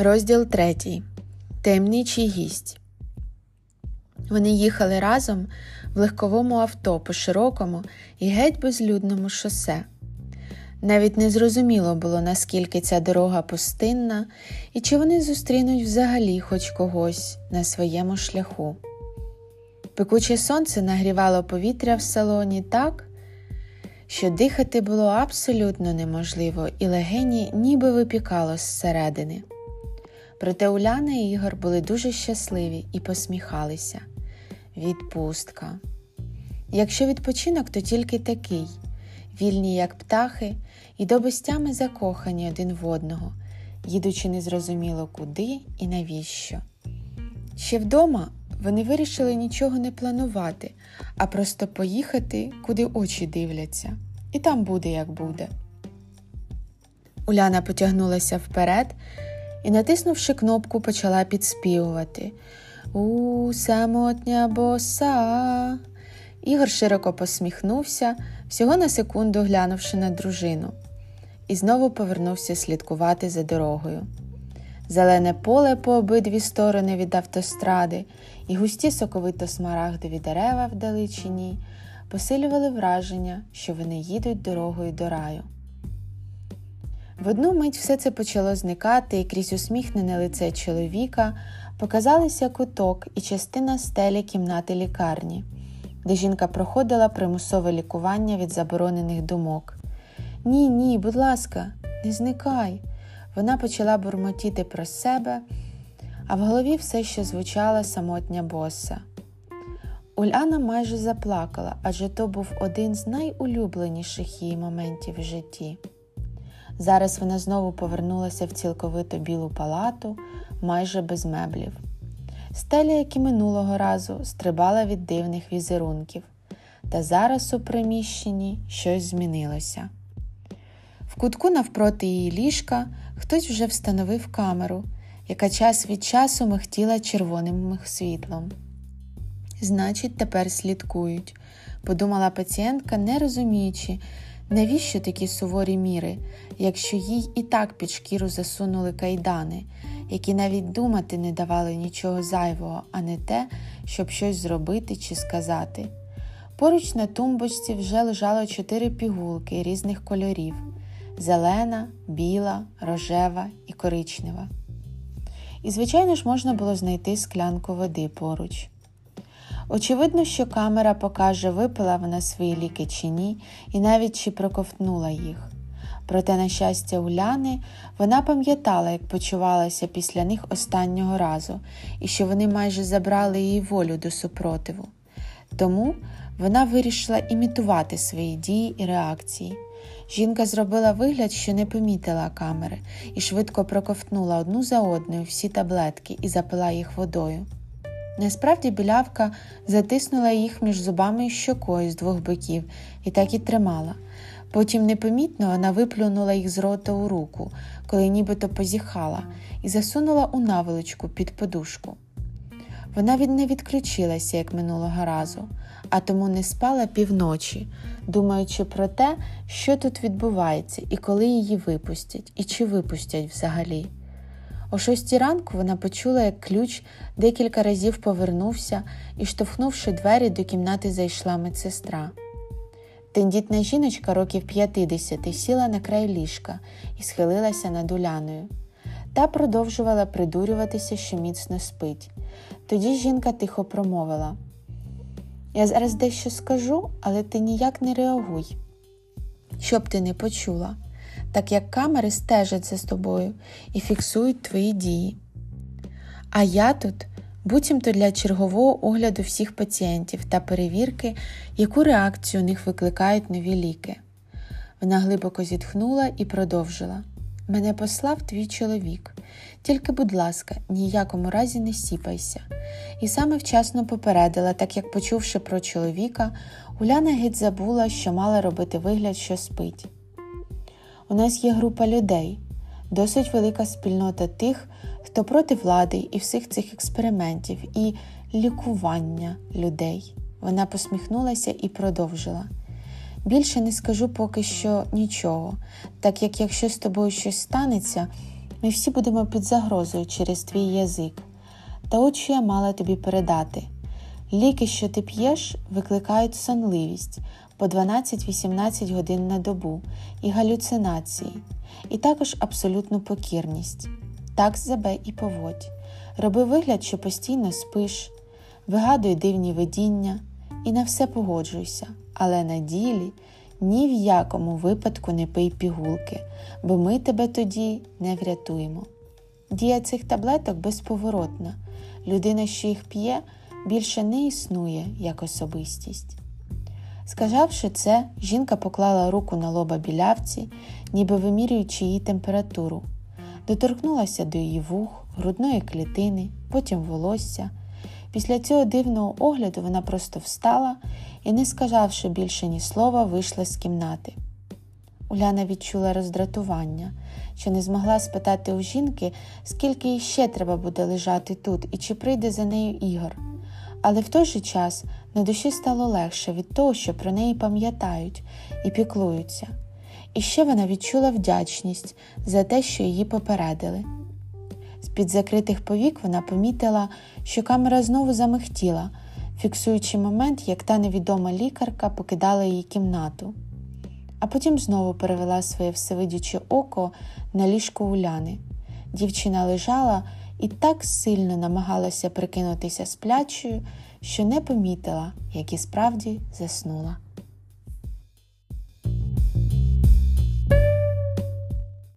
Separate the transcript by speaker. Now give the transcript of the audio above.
Speaker 1: Розділ третій. Таємничий гість. Вони їхали разом в легковому авто по широкому і геть безлюдному шосе. Навіть не зрозуміло було, наскільки ця дорога пустинна, і чи вони зустрінуть взагалі хоч когось на своєму шляху. Пекуче сонце нагрівало повітря в салоні так, що дихати було абсолютно неможливо, і легені ніби випікало зсередини. Проте Уляна і Ігор були дуже щасливі і посміхалися. Відпустка. Якщо відпочинок, то тільки такий вільні, як птахи, і до закохані один в одного, їдучи незрозуміло куди і навіщо. Ще вдома вони вирішили нічого не планувати, а просто поїхати, куди очі дивляться, і там буде, як буде. Уляна потягнулася вперед і, натиснувши кнопку, почала підспівувати У самотня боса. Ігор широко посміхнувся, всього на секунду глянувши на дружину, і знову повернувся слідкувати за дорогою. Зелене поле по обидві сторони від автостради і густі соковито смарагдові дерева вдалечині посилювали враження, що вони їдуть дорогою до раю. В одну мить все це почало зникати, і крізь усміхнене лице чоловіка показалися куток і частина стелі кімнати лікарні, де жінка проходила примусове лікування від заборонених думок. Ні, ні, будь ласка, не зникай. Вона почала бурмотіти про себе, а в голові все ще звучала самотня боса. Уляна майже заплакала, адже то був один з найулюбленіших її моментів в житті. Зараз вона знову повернулася в цілковито білу палату, майже без меблів. Стеля, як і минулого разу, стрибала від дивних візерунків, та зараз у приміщенні щось змінилося. В кутку навпроти її ліжка хтось вже встановив камеру, яка час від часу михтіла червоним світлом. Значить, тепер слідкують, подумала пацієнтка, не розуміючи, навіщо такі суворі міри, якщо їй і так під шкіру засунули кайдани, які навіть думати не давали нічого зайвого, а не те, щоб щось зробити чи сказати. Поруч на тумбочці вже лежало чотири пігулки різних кольорів зелена, біла, рожева і коричнева. І, звичайно ж, можна було знайти склянку води поруч. Очевидно, що камера покаже, випила вона свої ліки чи ні, і навіть чи проковтнула їх. Проте, на щастя, Уляни вона пам'ятала, як почувалася після них останнього разу, і що вони майже забрали її волю до супротиву. Тому вона вирішила імітувати свої дії і реакції. Жінка зробила вигляд, що не помітила камери, і швидко проковтнула одну за одною всі таблетки і запила їх водою. Насправді білявка затиснула їх між зубами і щокою з двох боків і так і тримала. Потім непомітно вона виплюнула їх з рота у руку, коли нібито позіхала, і засунула у наволочку під подушку. Вона від не відключилася, як минулого разу, а тому не спала півночі, думаючи про те, що тут відбувається, і коли її випустять, і чи випустять взагалі. О шостій ранку вона почула, як ключ декілька разів повернувся і, штовхнувши двері, до кімнати зайшла медсестра. Тендітна жіночка років 50 сіла на край ліжка і схилилася над Уляною. Та продовжувала придурюватися, що міцно спить. Тоді жінка тихо промовила Я зараз дещо скажу, але ти ніяк не реагуй, щоб ти не почула так як камери стежать за тобою і фіксують твої дії. А я тут буцімто для чергового огляду всіх пацієнтів та перевірки, яку реакцію у них викликають нові ліки. Вона глибоко зітхнула і продовжила. Мене послав твій чоловік, тільки, будь ласка, ніякому разі не сіпайся. І саме вчасно попередила, так як, почувши про чоловіка, Уляна геть забула, що мала робити вигляд, що спить. У нас є група людей, досить велика спільнота тих, хто проти влади і всіх цих експериментів і лікування людей. Вона посміхнулася і продовжила. Більше не скажу поки що нічого, так як якщо з тобою щось станеться, Ми всі будемо під загрозою через твій язик. Та от що я мала тобі передати. Ліки, що ти п'єш, викликають сонливість по 12-18 годин на добу і галюцинації, і також абсолютну покірність. Так себе і поводь. Роби вигляд, що постійно спиш, вигадуй дивні видіння і на все погоджуйся, але на ділі ні в якому випадку не пий пігулки, бо ми тебе тоді не врятуємо. Дія цих таблеток безповоротна. Людина, що їх п'є, більше не існує як особистість. Сказавши це, жінка поклала руку на лоба білявці, ніби вимірюючи її температуру, доторкнулася до її вух, грудної клітини, потім волосся. Після цього дивного огляду вона просто встала і, не сказавши більше ні слова, вийшла з кімнати. Уляна відчула роздратування, що не змогла спитати у жінки, скільки іще треба буде лежати тут і чи прийде за нею Ігор. Але в той же час на душі стало легше від того, що про неї пам'ятають і піклуються. І ще вона відчула вдячність за те, що її попередили. З під закритих повік вона помітила, що камера знову замихтіла, фіксуючи момент, як та невідома лікарка покидала її кімнату. А потім знову перевела своє всевидюче око на ліжко Уляни. Дівчина лежала і так сильно намагалася прикинутися сплячою, що не помітила, як і справді заснула.